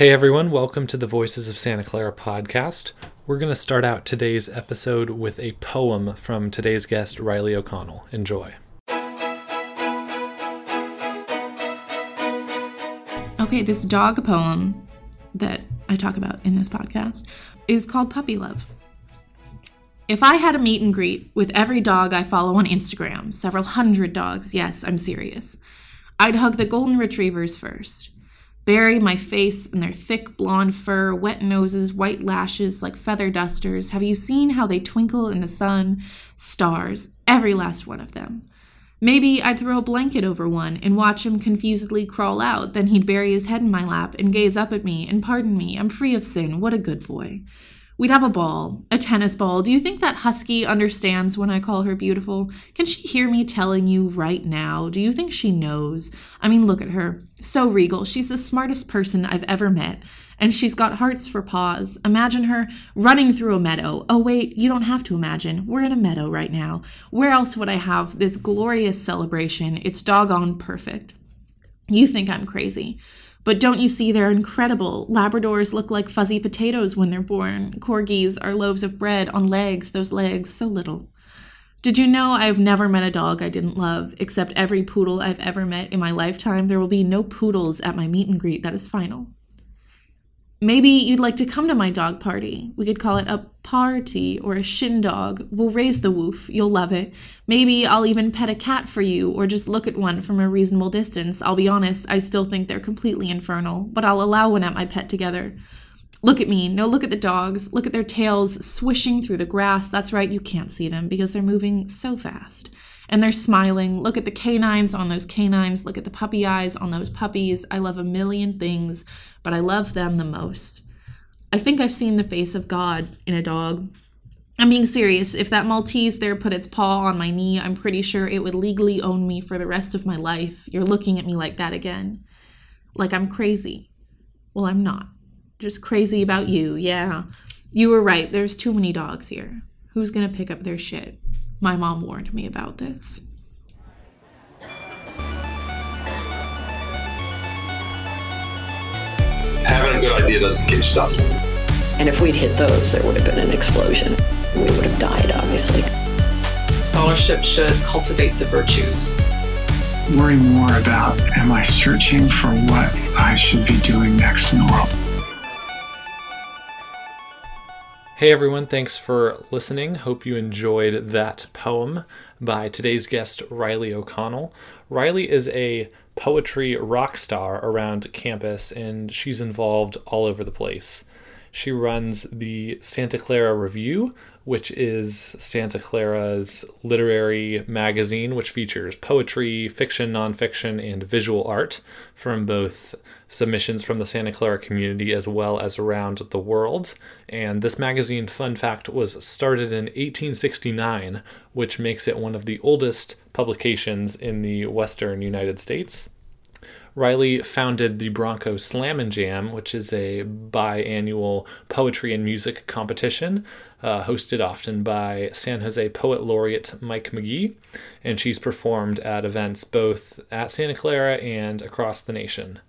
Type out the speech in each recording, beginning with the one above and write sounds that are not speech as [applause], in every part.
Hey everyone, welcome to the Voices of Santa Clara podcast. We're going to start out today's episode with a poem from today's guest, Riley O'Connell. Enjoy. Okay, this dog poem that I talk about in this podcast is called Puppy Love. If I had a meet and greet with every dog I follow on Instagram, several hundred dogs, yes, I'm serious, I'd hug the golden retrievers first bury my face in their thick blonde fur, wet noses, white lashes like feather dusters. Have you seen how they twinkle in the sun? Stars, every last one of them. Maybe I'd throw a blanket over one and watch him confusedly crawl out. Then he'd bury his head in my lap and gaze up at me and pardon me. I'm free of sin. What a good boy. We'd have a ball, a tennis ball. Do you think that husky understands when I call her beautiful? Can she hear me telling you right now? Do you think she knows? I mean, look at her. So regal. She's the smartest person I've ever met. And she's got hearts for paws. Imagine her running through a meadow. Oh, wait, you don't have to imagine. We're in a meadow right now. Where else would I have this glorious celebration? It's doggone perfect. You think I'm crazy. But don't you see they're incredible? Labradors look like fuzzy potatoes when they're born. Corgis are loaves of bread on legs, those legs so little. Did you know I've never met a dog I didn't love, except every poodle I've ever met in my lifetime? There will be no poodles at my meet and greet. That is final. Maybe you'd like to come to my dog party. We could call it a party or a shin dog. We'll raise the woof. You'll love it. Maybe I'll even pet a cat for you or just look at one from a reasonable distance. I'll be honest, I still think they're completely infernal, but I'll allow one at my pet together. Look at me. No, look at the dogs. Look at their tails swishing through the grass. That's right, you can't see them because they're moving so fast and they're smiling. Look at the canines on those canines. Look at the puppy eyes on those puppies. I love a million things, but I love them the most. I think I've seen the face of God in a dog. I'm being serious. If that Maltese there put its paw on my knee, I'm pretty sure it would legally own me for the rest of my life. You're looking at me like that again. Like I'm crazy. Well, I'm not. Just crazy about you, yeah. You were right. There's too many dogs here. Who's gonna pick up their shit? My mom warned me about this. Having a good idea doesn't get stuff. And if we'd hit those, there would have been an explosion. We would have died, obviously. Scholarship should cultivate the virtues. Worry more about am I searching for what I should be doing next in the world? Hey everyone, thanks for listening. Hope you enjoyed that poem by today's guest, Riley O'Connell. Riley is a poetry rock star around campus and she's involved all over the place. She runs the Santa Clara Review, which is Santa Clara's literary magazine, which features poetry, fiction, nonfiction, and visual art from both submissions from the Santa Clara community as well as around the world. And this magazine, fun fact, was started in 1869, which makes it one of the oldest publications in the Western United States. Riley founded the Bronco Slam and Jam, which is a biannual poetry and music competition uh, hosted often by San Jose poet laureate Mike McGee, and she's performed at events both at Santa Clara and across the nation.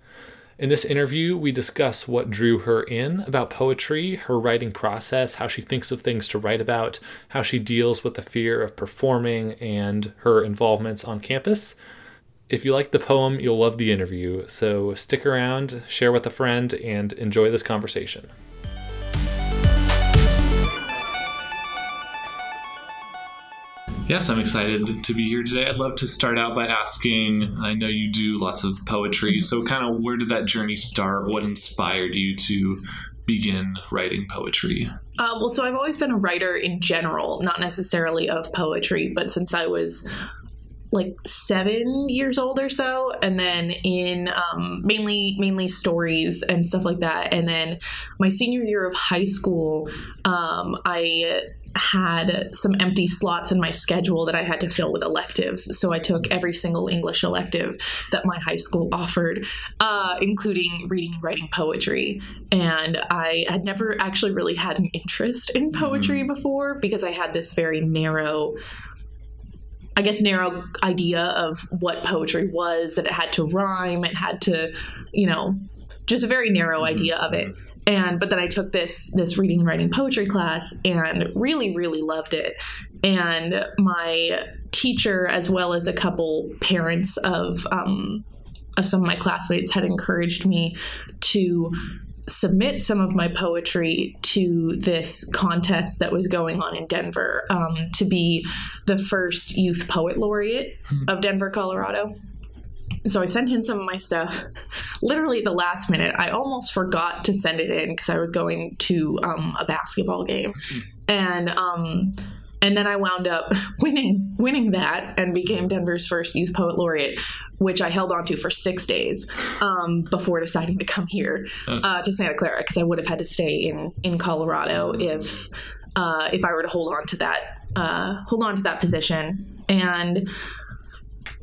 In this interview, we discuss what drew her in about poetry, her writing process, how she thinks of things to write about, how she deals with the fear of performing, and her involvements on campus. If you like the poem, you'll love the interview, so stick around, share with a friend, and enjoy this conversation. Yes, I'm excited to be here today. I'd love to start out by asking I know you do lots of poetry, so kind of where did that journey start? What inspired you to begin writing poetry? Uh, well, so I've always been a writer in general, not necessarily of poetry, but since I was like seven years old or so and then in um, mainly mainly stories and stuff like that and then my senior year of high school um, i had some empty slots in my schedule that I had to fill with electives. So I took every single English elective that my high school offered, uh, including reading and writing poetry. And I had never actually really had an interest in poetry mm-hmm. before because I had this very narrow I guess, narrow idea of what poetry was that it had to rhyme, it had to, you know, just a very narrow idea of it. And but then I took this this reading and writing poetry class and really really loved it. And my teacher, as well as a couple parents of um, of some of my classmates, had encouraged me to submit some of my poetry to this contest that was going on in Denver um, to be the first youth poet laureate of Denver, Colorado. So I sent in some of my stuff. [laughs] Literally at the last minute, I almost forgot to send it in because I was going to um, a basketball game, and um, and then I wound up [laughs] winning winning that and became Denver's first youth poet laureate, which I held on to for six days um, before deciding to come here uh, to Santa Clara because I would have had to stay in in Colorado if uh, if I were to hold on to that uh, hold on to that position. And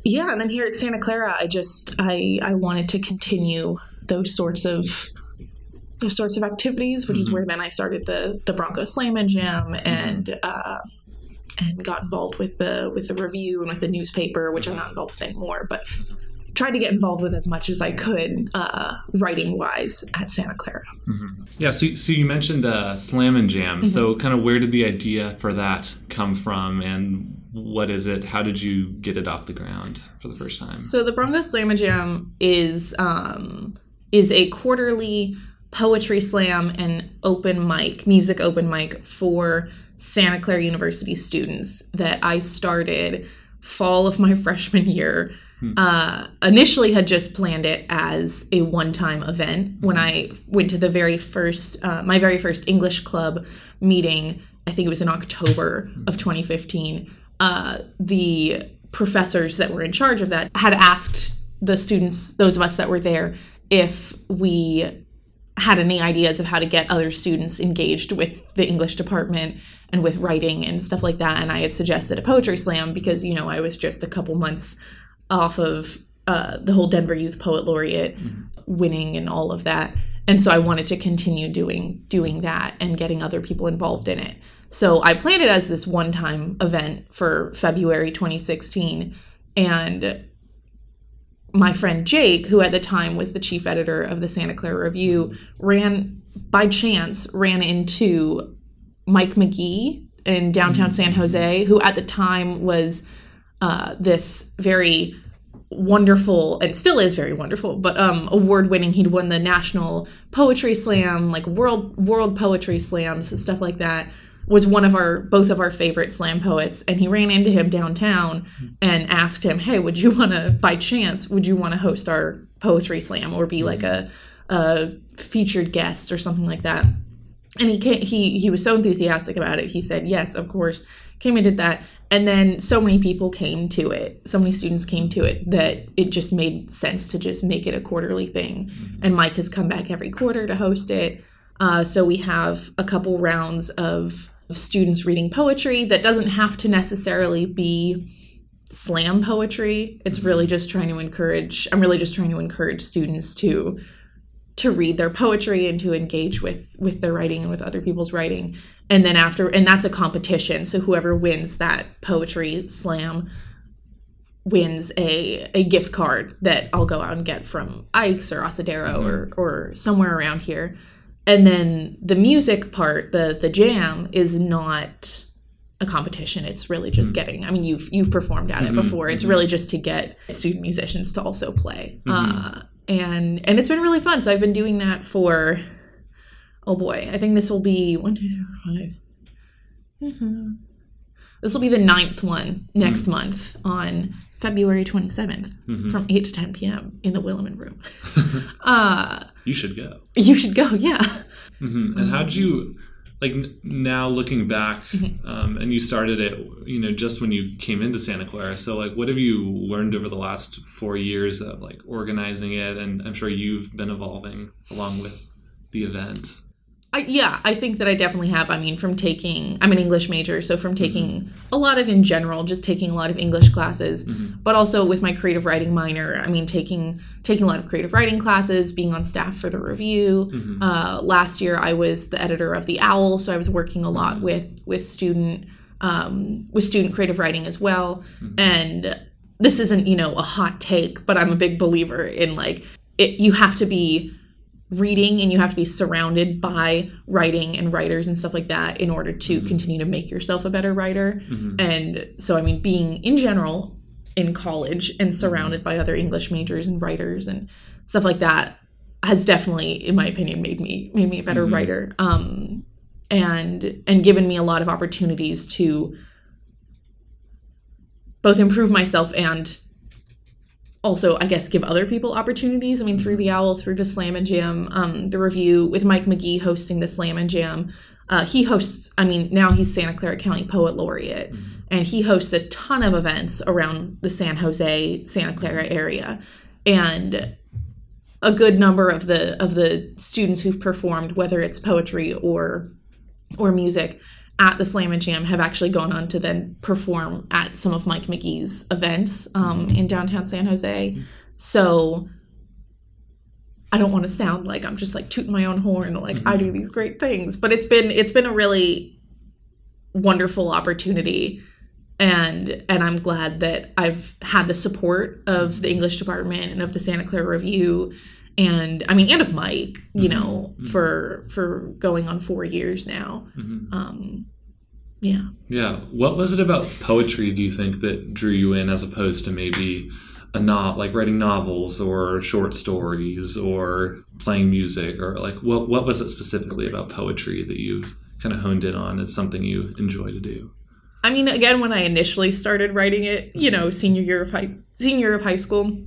yeah and then here at santa clara. I just i i wanted to continue those sorts of those sorts of activities which is where then i started the the bronco slam and jam and uh and got involved with the with the review and with the newspaper which i'm not involved with anymore but tried to get involved with as much as i could uh writing wise at santa clara. Yeah, so, so you mentioned uh, Slam and Jam. So, kind of where did the idea for that come from, and what is it? How did you get it off the ground for the first time? So the Bronco Slam Jam is um, is a quarterly poetry slam and open mic, music open mic for Santa Clara University students that I started fall of my [laughs] freshman year. Uh, initially had just planned it as a one-time event when I went to the very first, uh, my very first English club meeting. I think it was in October of 2015. Uh, the professors that were in charge of that had asked the students, those of us that were there, if we had any ideas of how to get other students engaged with the English department and with writing and stuff like that. And I had suggested a poetry slam because, you know, I was just a couple months off of uh, the whole Denver Youth Poet Laureate winning and all of that. And so I wanted to continue doing doing that and getting other people involved in it. So I planned it as this one-time event for February 2016 and my friend Jake, who at the time was the chief editor of the Santa Clara Review, ran by chance ran into Mike McGee in downtown San Jose, who at the time was uh, this very wonderful and still is very wonderful, but um, award winning. He'd won the national poetry slam, like world world poetry slams, stuff like that. Was one of our both of our favorite slam poets, and he ran into him downtown hmm. and asked him, "Hey, would you want to, by chance, would you want to host our poetry slam or be hmm. like a, a featured guest or something like that?" and he came, he he was so enthusiastic about it. He said, "Yes, of course." Came and did that, and then so many people came to it. So many students came to it that it just made sense to just make it a quarterly thing. Hmm. And Mike has come back every quarter to host it. Uh, so we have a couple rounds of, of students reading poetry that doesn't have to necessarily be slam poetry. It's mm-hmm. really just trying to encourage. I'm really just trying to encourage students to to read their poetry and to engage with with their writing and with other people's writing and then after and that's a competition so whoever wins that poetry slam wins a a gift card that I'll go out and get from Ike's or Asadero mm-hmm. or or somewhere around here and then the music part the the jam is not a competition. It's really just getting i mean you've you've performed at it before. It's really just to get student musicians to also play. Uh, and and it's been really fun. So i've been doing that for oh boy i think this will be one two three five. Mhm. This will be the ninth one next month on february 27th from 8 to 10 p.m in the Williman room [laughs] uh You should go. you should go yeah hmm And how did you, like, n- now looking back, um, and you started it, you know, just when you came into Santa Clara. So, like, what have you learned over the last four years of like organizing it? And I'm sure you've been evolving along with the event. I, yeah, I think that I definitely have. I mean, from taking, I'm an English major, so from mm-hmm. taking a lot of in general, just taking a lot of English classes, mm-hmm. but also with my creative writing minor, I mean, taking taking a lot of creative writing classes, being on staff for the review. Mm-hmm. Uh, last year, I was the editor of the Owl, so I was working a lot with with student um, with student creative writing as well. And this isn't, you know, a hot take, but I'm a big believer in like it. You have to be reading and you have to be surrounded by writing and writers and stuff like that in order to mm-hmm. continue to make yourself a better writer. Mm-hmm. And so, I mean, being in general in college and mm-hmm. surrounded by other English majors and writers and stuff like that has definitely, in my opinion, made me made me a better writer. Um, and and given me a lot of opportunities to both improve myself and also i guess give other people opportunities. I mean through the owl through the slam and jam um, the review with mike mcgee hosting the slam and jam uh, he hosts i mean now he's santa clara county poet laureate and he hosts a ton of events around the san jose santa clara area. And a good number of the of the students who've performed whether it's poetry or or music at the Slam and Jam have actually gone on to then perform at some of Mike McGee's events um, in downtown San Jose. So I don't want to sound like I'm just like tooting my own horn, like I do these great things, but it's been it's been a really wonderful opportunity and and I'm glad that I've had the support of the English department and of the Santa Clara Review and I mean and of Mike, you mm-hmm. know, mm-hmm. for for going on 4 years now. Mm-hmm. Um yeah. Yeah. What was it about poetry do you think that drew you in as opposed to maybe a not like writing novels or short stories or playing music or like what what was it specifically about poetry that you kind of honed in on as something you enjoy to do? I mean, again, when I initially started writing it, you know, senior year of high senior year of high school,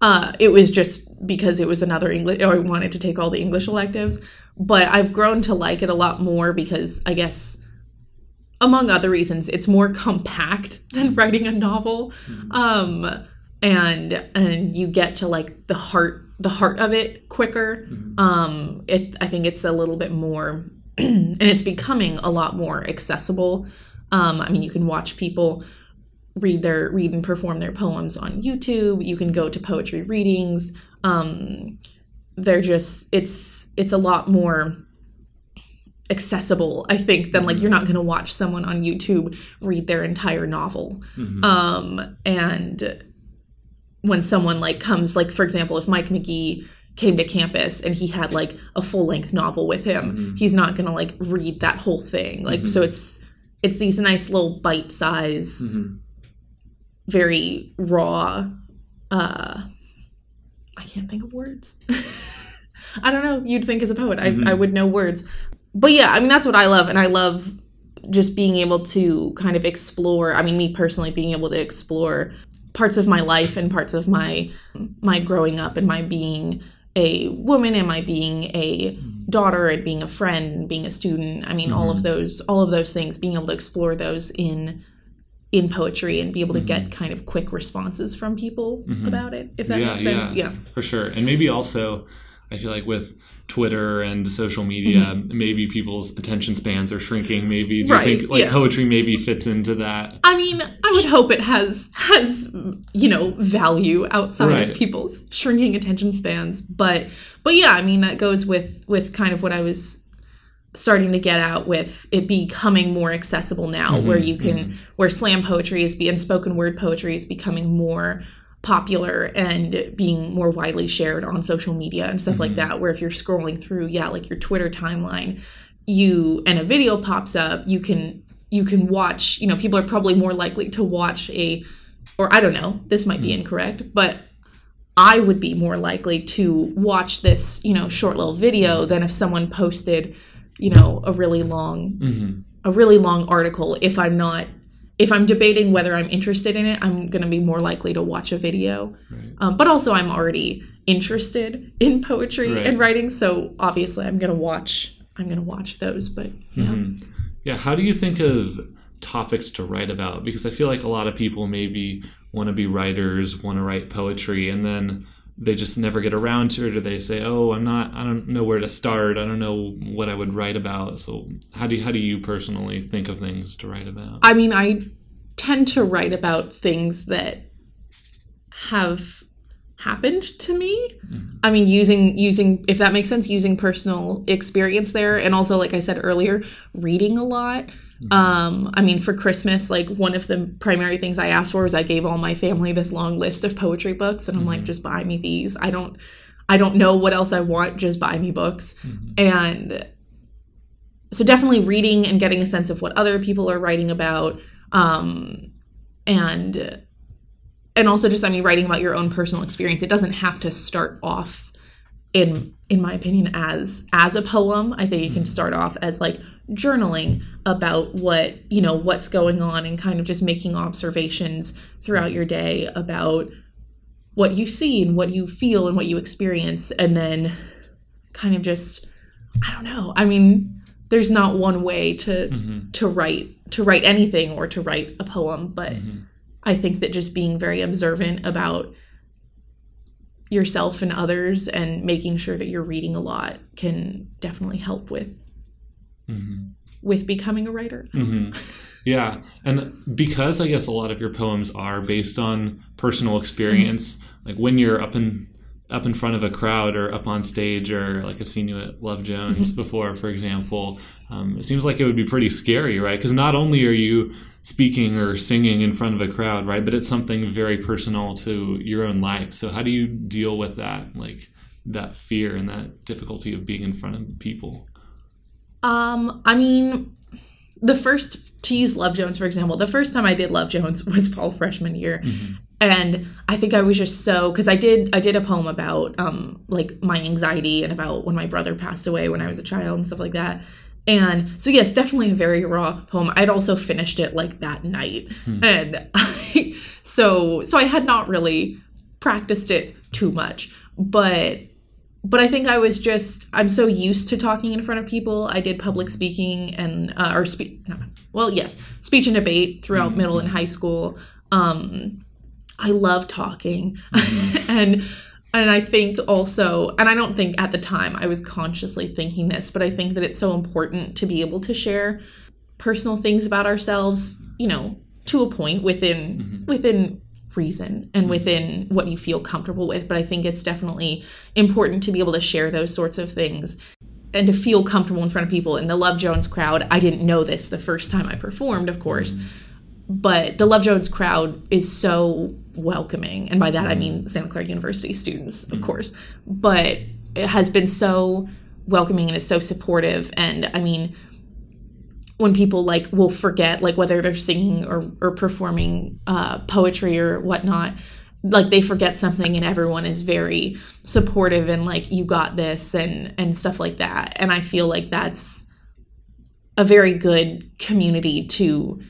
uh, it was just because it was another English, or I wanted to take all the English electives. But I've grown to like it a lot more because I guess, among other reasons, it's more compact [laughs] than writing a novel, um, and and you get to like the heart the heart of it quicker. Um, it I think it's a little bit more, [clears throat] and it's becoming a lot more accessible. Um, I mean, you can watch people read their read and perform their poems on YouTube. You can go to poetry readings. Um, they're just it's it's a lot more accessible, I think, than like mm-hmm. you're not going to watch someone on YouTube read their entire novel. Mm-hmm. Um, and when someone like comes, like for example, if Mike McGee came to campus and he had like a full length novel with him, mm-hmm. he's not going to like read that whole thing. Like so, it's it's these nice little bite size, very raw. uh I can't think of words. [laughs] I don't know. You'd think as a poet, I, I would know words. But yeah, I mean, that's what I love. And I love just being able to kind of explore. I mean, me personally, being able to explore parts of my life and parts of my my growing up and my being a woman and my being a daughter and being a friend and being a student i mean all of those all of those things being able to explore those in in poetry and be able to get kind of quick responses from people about it if that makes sense yeah for sure. And maybe also, I feel like with Twitter and social media, Mm-hmm. maybe people's attention spans are shrinking. Maybe do Right, you think like yeah. poetry maybe fits into that? I mean, I would hope it has has you know value outside Right. of people's shrinking attention spans, but but yeah, I mean that goes with with kind of what I was starting to get out with it becoming more accessible now, mm-hmm, where you can mm-hmm. where slam poetry is being spoken word poetry is becoming more popular and being more widely shared on social media and stuff like mm-hmm. that where if you're scrolling through yeah like your twitter timeline you and a video pops up you can you can watch you know people are probably more likely to watch a or i don't know this might be mm. incorrect but i would be more likely to watch this you know short little video than if someone posted you know a really long a really long article. If i'm not if i'm debating whether i'm interested in it i'm going to be more likely to watch a video. Um, but also i'm already interested in poetry Right. and writing so obviously i'm going to watch i'm going to watch those but yeah. Yeah, how do you think of topics to write about? Because I feel like a lot of people maybe want to be writers, want to write poetry, and then they just never get around to it, or they say, "Oh, I'm not. I don't know where to start. I don't know what I would write about." So, how do you, how do you personally think of things to write about? I mean, I tend to write about things that have happened to me. Mm-hmm. I mean, using using if that makes sense, using personal experience there, and also, like I said earlier, reading a lot. Um, I mean, for Christmas, like one of the primary things I asked for was I gave all my family this long list of poetry books, and I'm like, just buy me these. I don't. I don't know what else I want, just buy me books. And so definitely reading and getting a sense of what other people are writing about um and and also just i mean writing about your own personal experience it doesn't have to start off in in my opinion as as a poem. I think it can mm-hmm. start off as like journaling about what you know what's going on and kind of just making observations throughout your day about what you see and what you feel and what you experience. And then kind of just i don't know. I mean there's not one way to mm-hmm. to write to write anything or to write a poem but mm-hmm. i think that just being very observant about yourself and others and making sure that you're reading a lot can definitely help with mm-hmm. with becoming a writer. Mm-hmm. Yeah, and because I guess a lot of your poems are based on personal experience, mm-hmm. like when you're up in up in front of a crowd or up on stage, or like I've seen you at Love Jones before, for example, um, it seems like it would be pretty scary, right? Because not only are you speaking or singing in front of a crowd, right, but it's something very personal to your own life. So how do you deal with that, like that fear and that difficulty of being in front of people? Um, I mean, the first to use Love Jones for example, the first time I did Love Jones [laughs] was fall freshman year, and I think I was just so because I did I did a poem about um like my anxiety and about when my brother passed away when I was a child and stuff like that. And so yes, definitely a very raw poem. I'd also finished it like that night, and I, so so I had not really practiced it too much, but but I think I was just I'm so used to talking in front of people. I did public speaking and uh, or speak well yes speech and debate throughout middle and high school. Um, I love talking, [laughs] and and I think also and I don't think at the time I was consciously thinking this, but I think that it's so important to be able to share personal things about ourselves. You know, to a point within mm-hmm. within reason and mm-hmm. within what you feel comfortable with. But I think it's definitely important to be able to share those sorts of things and to feel comfortable in front of people. In the Love Jones crowd, I didn't know this the first time I performed, of course, mm-hmm. But the Love Jones crowd is so welcoming. And by that, I mean Santa Clara University students, of course, but it has been so welcoming and is so supportive. And I mean, when people like will forget like whether they're singing or, or performing uh, poetry or whatnot like they forget something and everyone is very supportive and like you got this and and stuff like that and i feel like that's a very good community to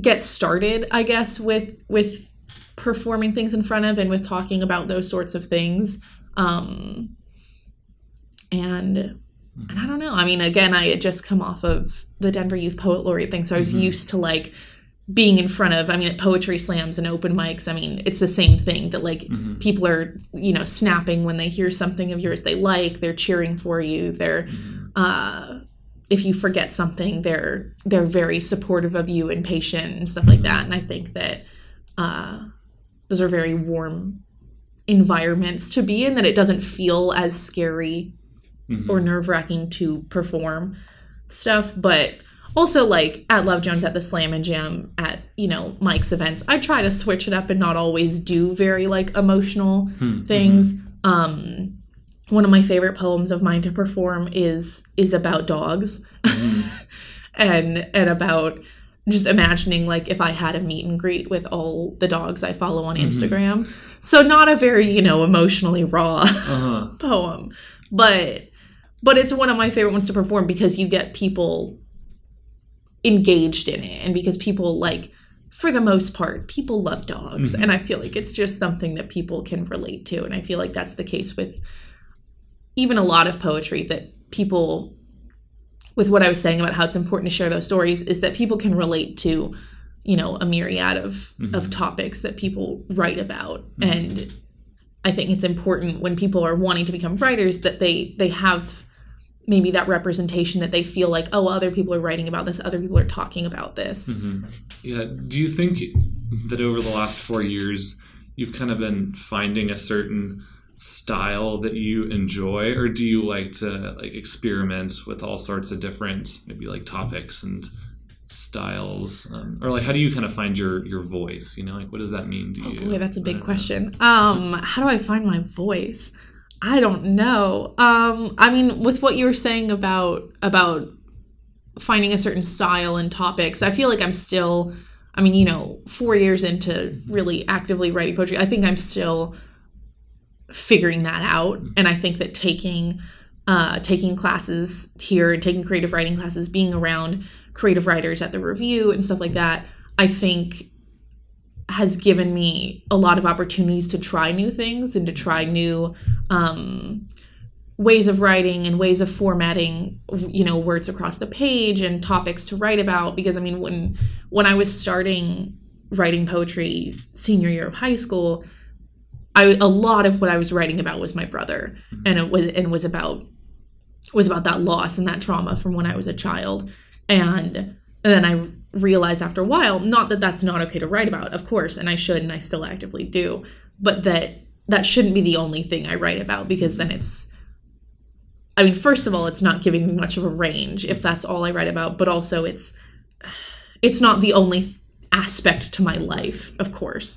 get started i guess with with performing things in front of and with talking about those sorts of things um and and I don't know. I mean, again, I had just come off of the Denver Youth Poet Laureate thing, so I was used to like being in front of. I mean, at poetry slams and open mics. I mean, it's the same thing that like people are, you know, snapping when they hear something of yours they like. They're cheering for you. They're, uh, if you forget something, they're they're very supportive of you and patient and stuff like that. And I think that uh, those are very warm environments to be in. That it doesn't feel as scary or nerve wracking to perform stuff, but also like at Love Jones at the Slam and Jam at you know Mike's events, I try to switch it up and not always do very like emotional things. Um, one of my favorite poems of mine to perform is is about dogs, [laughs] and and about just imagining like if I had a meet and greet with all the dogs I follow on Instagram. So not a very you know emotionally raw Uh-huh. [laughs] poem, but but it's one of my favorite ones to perform because you get people engaged in it and because people like for the most part people love dogs. And i feel like it's just something that people can relate to. And i feel like that's the case with even a lot of poetry that people with what i was saying about how it's important to share those stories is that people can relate to you know a myriad of mm-hmm. of topics that people write about. Mm-hmm. And I think it's important when people are wanting to become writers that they they have maybe that representation that they feel like oh other people are writing about this other people are talking about this. Mm-hmm. Yeah. Do you think that over the last four years, you've kind of been finding a certain style that you enjoy, or do you like to like experiment with all sorts of different maybe like topics and styles, um, or like how do you kind of find your your voice? You know, like what does that mean to you? boy that's a big know. question um how do i find my voice I don't know. Um, I mean, with what you were saying about about finding a certain style and topics, I feel like I'm still. I mean, you know, four years into really actively writing poetry, I think I'm still figuring that out. And I think that taking uh, taking classes here and taking creative writing classes, being around creative writers at the review and stuff like that, I think has given me a lot of opportunities to try new things and to try new um, ways of writing and ways of formatting you know words across the page and topics to write about. Because i mean when when i was starting writing poetry senior year of high school I, a lot of what I was writing about was my brother, mm-hmm. and it was and was about was about that loss and that trauma from when I was a child, and, and then I realized after a while, not that that's not okay to write about, of course, and I should, and I still actively do, but that that shouldn't be the only thing I write about because then it's I mean, first of all, it's not giving me much of a range if that's all I write about, but also it's it's not the only aspect to my life, of course.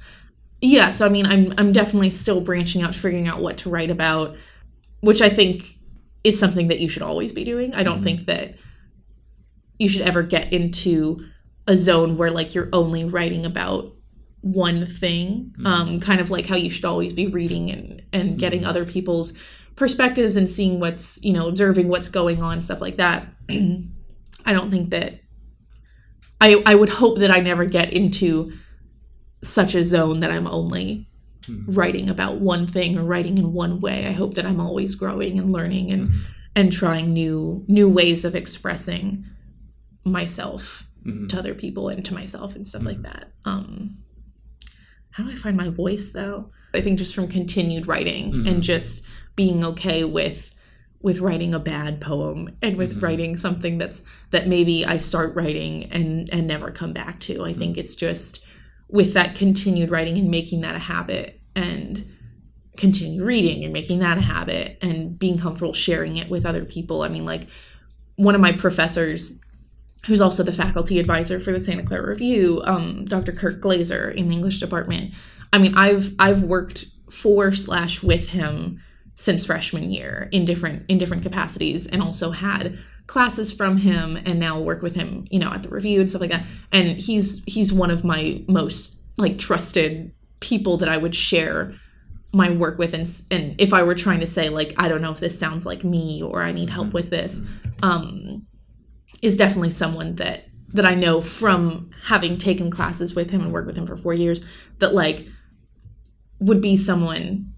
Yeah, so I mean, I'm I'm definitely still branching out, figuring out what to write about, which I think is something that you should always be doing. I don't Mm-hmm. think that you should ever get into a zone where like you're only writing about one thing. Mm-hmm. Um, kind of like how you should always be reading and and getting other people's perspectives and seeing what's you know observing what's going on stuff like that. [clears throat] I don't think that. I I would hope that I never get into such a zone that I'm only hmm. writing about one thing or writing in one way. I hope that I'm always growing and learning and hmm. and trying new new ways of expressing myself hmm. to other people and to myself and stuff like that. Um how do I find my voice though? I think just from continued writing and just being okay with with writing a bad poem and with writing something that's that maybe I start writing and and never come back to. I think it's just with that continued writing and making that a habit and continue reading and making that a habit and being comfortable sharing it with other people. I mean like one of my professors who's also the faculty advisor for the Santa Clara Review, um, Dr. Kirk Glaser in the English department. I mean, I've I've worked for slash with him since freshman year in different in different capacities, and also had classes from him, and now work with him, you know, at the review and stuff like that. And he's he's one of my most like trusted people that I would share my work with and and if I were trying to say like I don't know if this sounds like me or I need help with this um is definitely someone that that I know from having taken classes with him and worked with him for 4 years that like would be someone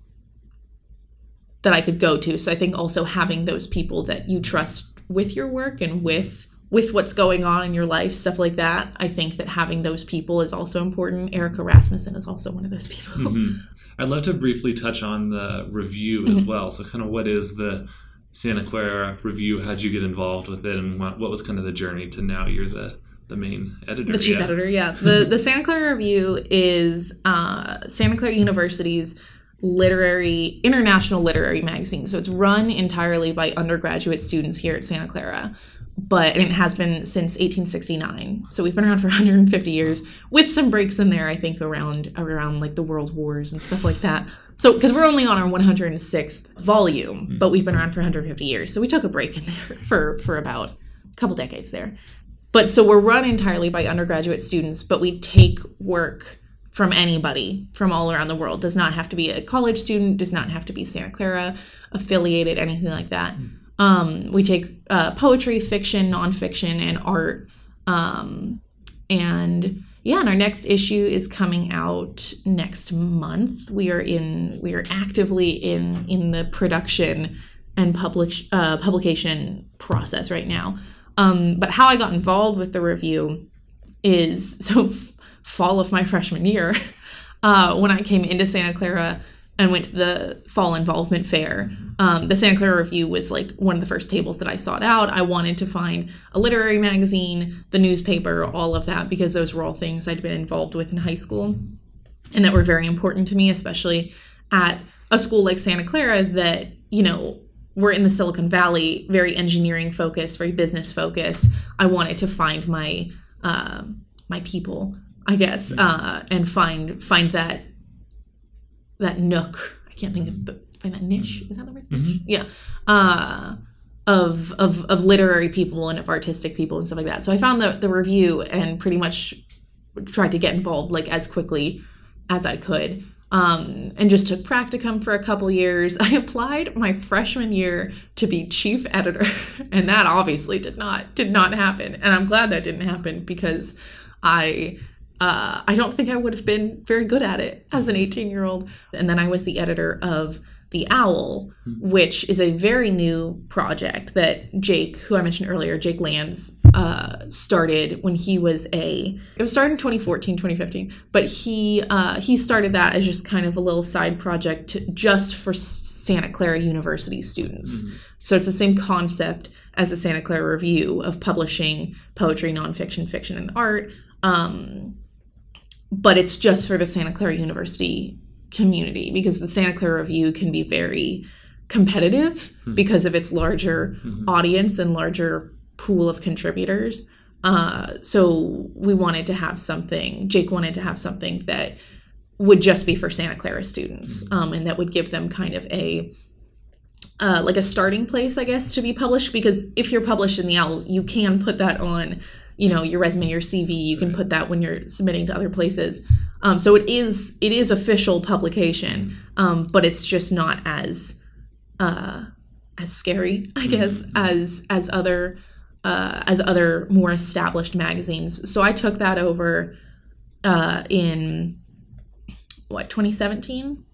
that I could go to. So I think also having those people that you trust with your work and with with what's going on in your life, stuff like that. I think that having those people is also important. Erica Rasmussen is also one of those people. Mm-hmm. I'd love to briefly touch on the review Mm-hmm. as well. So, kind of what is the Santa Clara review? How'd you get involved with it, and what, what was kind of the journey to now you're the the main editor? The chief yeah. editor, yeah. The the Santa Clara Review is uh, Santa Clara University's literary international literary magazine. So it's run entirely by undergraduate students here at Santa Clara. But and it has been since 1869. So we've been around for [laughs] 150 years with some breaks in there I think around around like the world wars and stuff like that. So cuz we're only on our 106th volume, mm-hmm. but we've been around for 150 years. So we took a break in there [laughs] for for about a couple decades there. But so we're run entirely by undergraduate students, but we take work from anybody from all around the world. Does not have to be a college student, does not have to be Santa Clara affiliated, anything like that. Um, we take uh, poetry, fiction, nonfiction, and art. Um, and yeah, and our next issue is coming out next month. We are in we are actively in in the production and publish uh, publication process right now. Um, but how I got involved with the review is [laughs] so fall of my [laughs] freshman year uh, when I came into Santa Clara and went to the fall involvement fair. Um, the Santa Clara Review was like one of the first tables that I sought out. I wanted to find a literary magazine, the newspaper, all of that, because those were all things I'd been involved with in high school and that were very important to me, especially at a school like Santa Clara that, you know, we're in the Silicon Valley, very engineering focused, very business focused. I wanted to find my uh, my people, I guess, uh, and find find that that nook. I can't think of the find that niche. Is that the word? Niche? Yeah. Uh, of of of literary people and of artistic people and stuff like that. So I found the the review and pretty much tried to get involved like as quickly as I could. Um, and just took practicum for a couple years. [laughs] I applied my freshman year to be chief editor, [laughs] and that obviously did not did not happen. And I'm glad that didn't happen because I uh, I don't think I would have been very good at it as an 18 year old. And then I was the editor of the Owl, which is a very new project that Jake, who I mentioned earlier, Jake Lands, uh, started when he was a. It was started in 2014, 2015, but he uh, he started that as just kind of a little side project to, just for Santa Clara University students. So it's the same concept as the Santa Clara Review of publishing poetry, nonfiction, fiction, and art. Um, but it's just for the Santa Clara University community because the Santa Clara Review can be very competitive because of its larger audience and larger pool of contributors. Uh, so we wanted to have something, Jake wanted to have something that would just be for Santa Clara students um, and that would give them kind of a uh, like a starting place, I guess, to be published. Because if you're published in the Owl, you can put that on, you know, your resume, your CV. You can put that when you're submitting to other places. Um, so it is it is official publication, um, but it's just not as uh, as scary, [laughs] I guess, as as other uh, as other more established magazines. So I took that over uh, in what 2017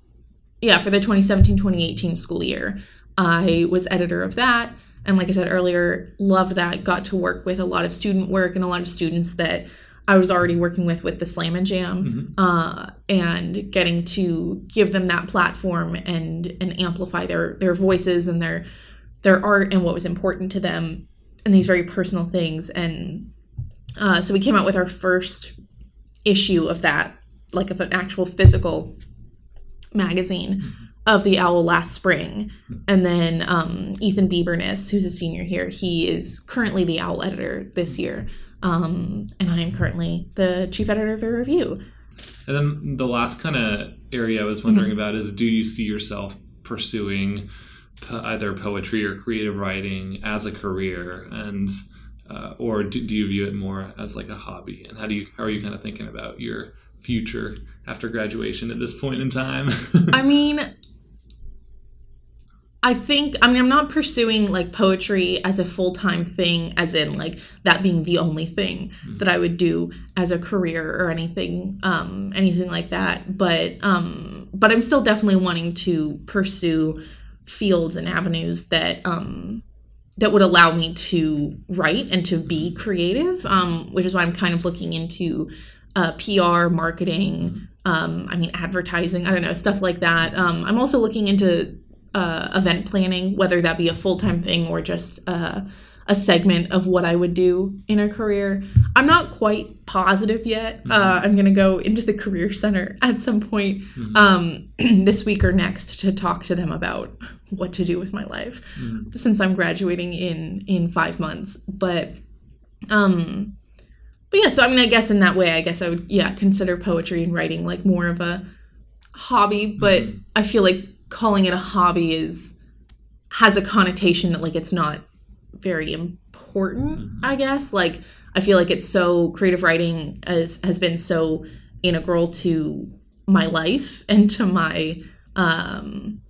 yeah for the 2017-2018 school year i was editor of that and like i said earlier loved that. Got to work with a lot of student work and a lot of students that i was already working with with the slam and jam uh, and getting to give them that platform and and amplify their their voices and their their art and what was important to them and these very personal things. And uh, so we came out with our first issue of that like of an actual physical magazine of the owl last spring. And then um, ethan bieberness who's a senior here he is currently the owl editor this year. Um, and i am currently the chief editor of the review. And then the last kind of area I was wondering about is do you see yourself pursuing po- either poetry or creative writing as a career? And uh, or do, do you view it more as like a hobby? And how do you how are you kind of thinking about your future after graduation at this point in time? [laughs] I mean, I think, I mean, I'm not pursuing like poetry as a full time thing, as in like that being the only thing that I would do as a career or anything, um, anything like that. But, um, but I'm still definitely wanting to pursue fields and avenues that, um, that would allow me to write and to be creative, um, which is why I'm kind of looking into uh, PR, marketing, um, I mean, advertising, I don't know, stuff like that. Um, I'm also looking into uh, event planning, whether that be a full time thing or just uh, a segment of what I would do in a career. I'm not quite positive yet. Uh, I'm going to go into the Career Center [laughs] at some point um, [clears throat] this week or next to talk to them about what to do with my life since I'm graduating in in five months. But um, but yeah, so I mean, I guess in that way, I guess I would yeah consider poetry and writing like more of a hobby. But I feel like calling it a hobby is has a connotation that like it's not very important. I guess like I feel like it's so creative writing as has been so integral to my life [laughs] and to my um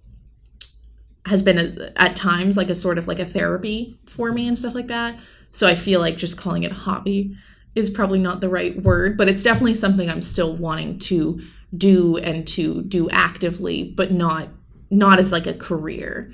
has been a, at times like a sort of like a therapy for me and stuff like that. So I feel like just calling it a hobby is probably not the right word, but it's definitely something I'm still wanting to do and to do actively, but not not as like a career,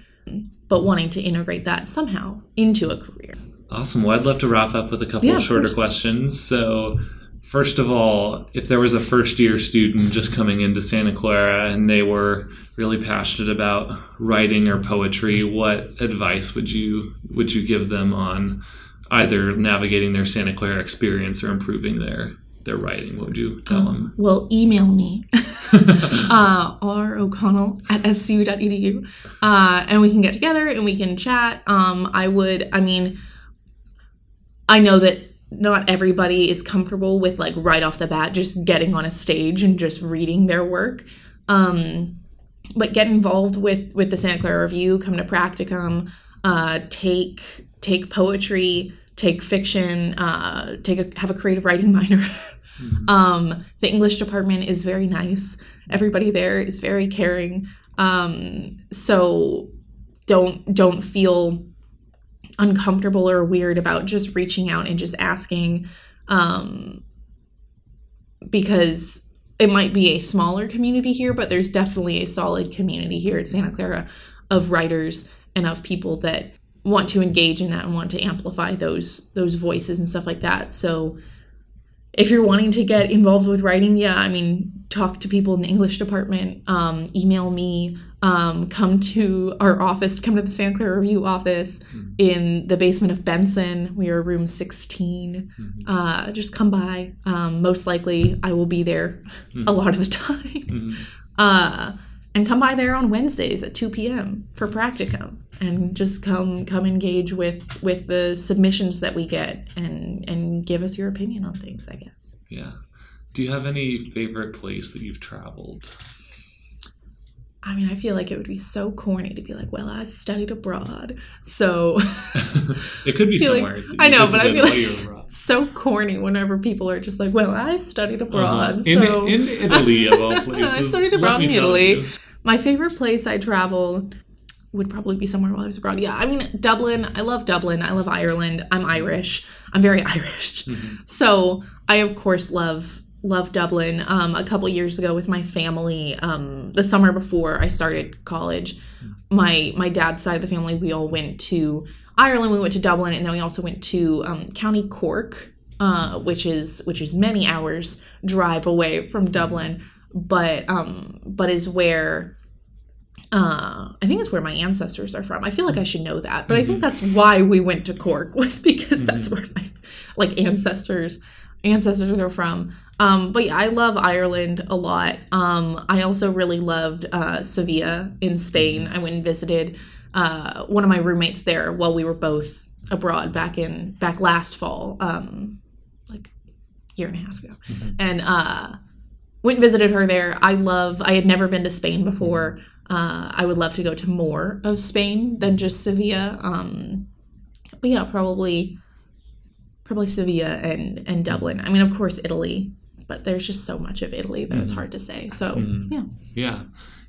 but wanting to integrate that somehow into a career. Awesome. Well, I'd love to wrap up with a couple Yeah, of of shorter course. questions. So, first of all, if there was a first year student just coming into Santa Clara and they were really passionate about writing or poetry, what advice would you would you give them on either navigating their Santa Clara experience or improving their their writing? What would you tell them? Well, email me, [laughs] uh, r o'connell at scu.edu, uh, and we can get together and we can chat. Um, I would, I mean, I know that not everybody is comfortable with like right off the bat just getting on a stage and just reading their work. Um, but get involved with with the Santa Clara Review. Come to practicum. Uh, take take poetry. Take fiction. Uh, take a have a creative writing [laughs] minor. Um, the English department is very nice. Everybody there is very caring. Um, so don't don't feel uncomfortable or weird about just reaching out and just asking um, because it might be a smaller community here but there's definitely a solid community here at santa clara of writers and of people that want to engage in that and want to amplify those those voices and stuff like that so if you're wanting to get involved with writing, yeah, I mean, talk to people in the English department, um, email me, um, come to our office, come to the Santa Clara Review office in the basement of Benson. We are room 16. Uh, just come by. Um, most likely, I will be there a lot of the [laughs] time. Uh, and come by there on Wednesdays at 2 p.m. for practicum and just come come engage with with the submissions that we get and and give us your opinion on things i guess Yeah. Do you have any favorite place that you've traveled? i mean i feel like it would be so corny to be like well i studied abroad so [laughs] it could be [laughs] feel like- somewhere. I know, but I feel like- you were abroad. [laughs] so corny whenever people are just like well i studied abroad Uh-huh. so in, in Italy, of all places. I studied abroad in Italy. you. My favorite place I traveled would probably be somewhere while I was abroad. Yeah, I mean Dublin. I love Dublin. I love Ireland. I'm Irish. I'm very [laughs] Irish. So I of course love love Dublin. Um, a couple years ago with my family, um, the summer before I started college, my my dad's side of the family, we all went to Ireland. We went to Dublin, and then we also went to um, County Cork, uh, which is which is many hours drive away from Dublin, but um, but is where uh, I think it's where my ancestors are from. I feel like I should know that, but I think that's why we went to Cork [laughs] was because that's where my like ancestors ancestors are from. Um, but yeah, I love Ireland a lot. Um, I also really loved uh, Sevilla in Spain. I went and visited uh, one of my roommates there while we were both abroad back in back last fall, um, like year and a half ago, and uh, went and visited her there. I love. I had never been to Spain before. Uh, I would love to go to more of Spain than just Sevilla. Um, but yeah, probably probably Sevilla and and Dublin. I mean, of course, Italy, but there's just so much of Italy that it's hard to say. So yeah, Yeah.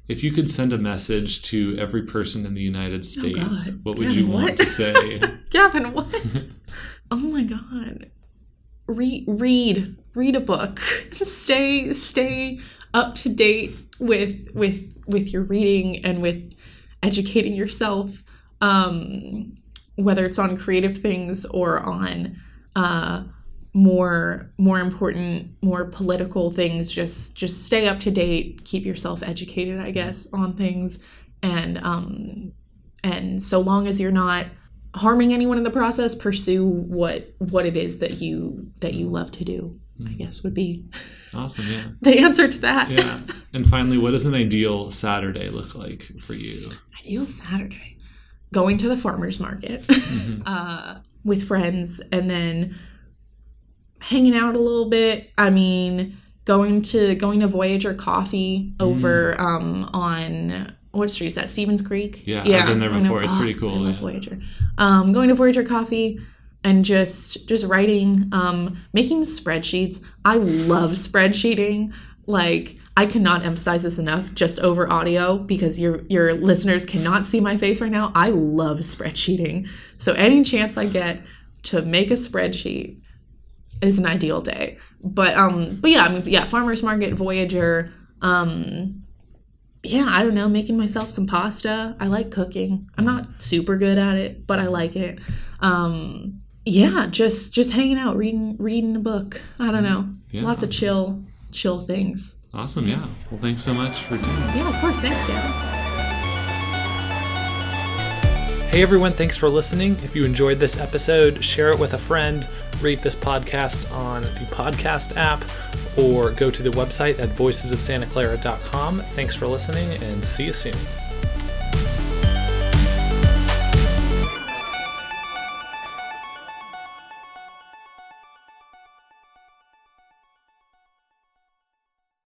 If you could send a message to every person in the United States, Oh, what would Gavin, you want what? to say? [laughs] Gavin, what? [laughs] oh my god, read read read a book. [laughs] stay stay up to date with with with your reading and with educating yourself. Um, whether it's on creative things or on uh, more more important more political things just just stay up to date keep yourself educated i guess on things and um and so long as you're not harming anyone in the process pursue what what it is that you that you love to do i guess would be awesome. Yeah. [laughs] the answer to that Yeah. And finally, what does an ideal Saturday look like for you? ideal saturday going to the farmers market [laughs] uh, with friends and then hanging out a little bit i mean going to going to voyager coffee over um on what street is that stevens creek Yeah, yeah. I've been there before. It's ah, pretty cool, I love yeah. voyager um going to voyager coffee and just just writing um making spreadsheets i love spreadsheeting like I cannot emphasize this enough just over audio because your your listeners cannot see my face right now. I love spreadsheeting. So any chance I get to make a spreadsheet is an ideal day. But um but yeah, I mean yeah, farmers market, Voyager, um yeah, I don't know, making myself some pasta. I like cooking. I'm not super good at it, but I like it. Um yeah, just just hanging out, reading reading a book. I don't mm-hmm. know. Yeah. Lots of chill chill things. Awesome. Yeah. Well, thanks so much for doing this. Yeah, of course. Thanks, Gavin. Hey everyone, thanks for listening. If you enjoyed this episode, share it with a friend, rate this podcast on the podcast app, or go to the website at voicesofsantaclara.com. Thanks for listening and see you soon.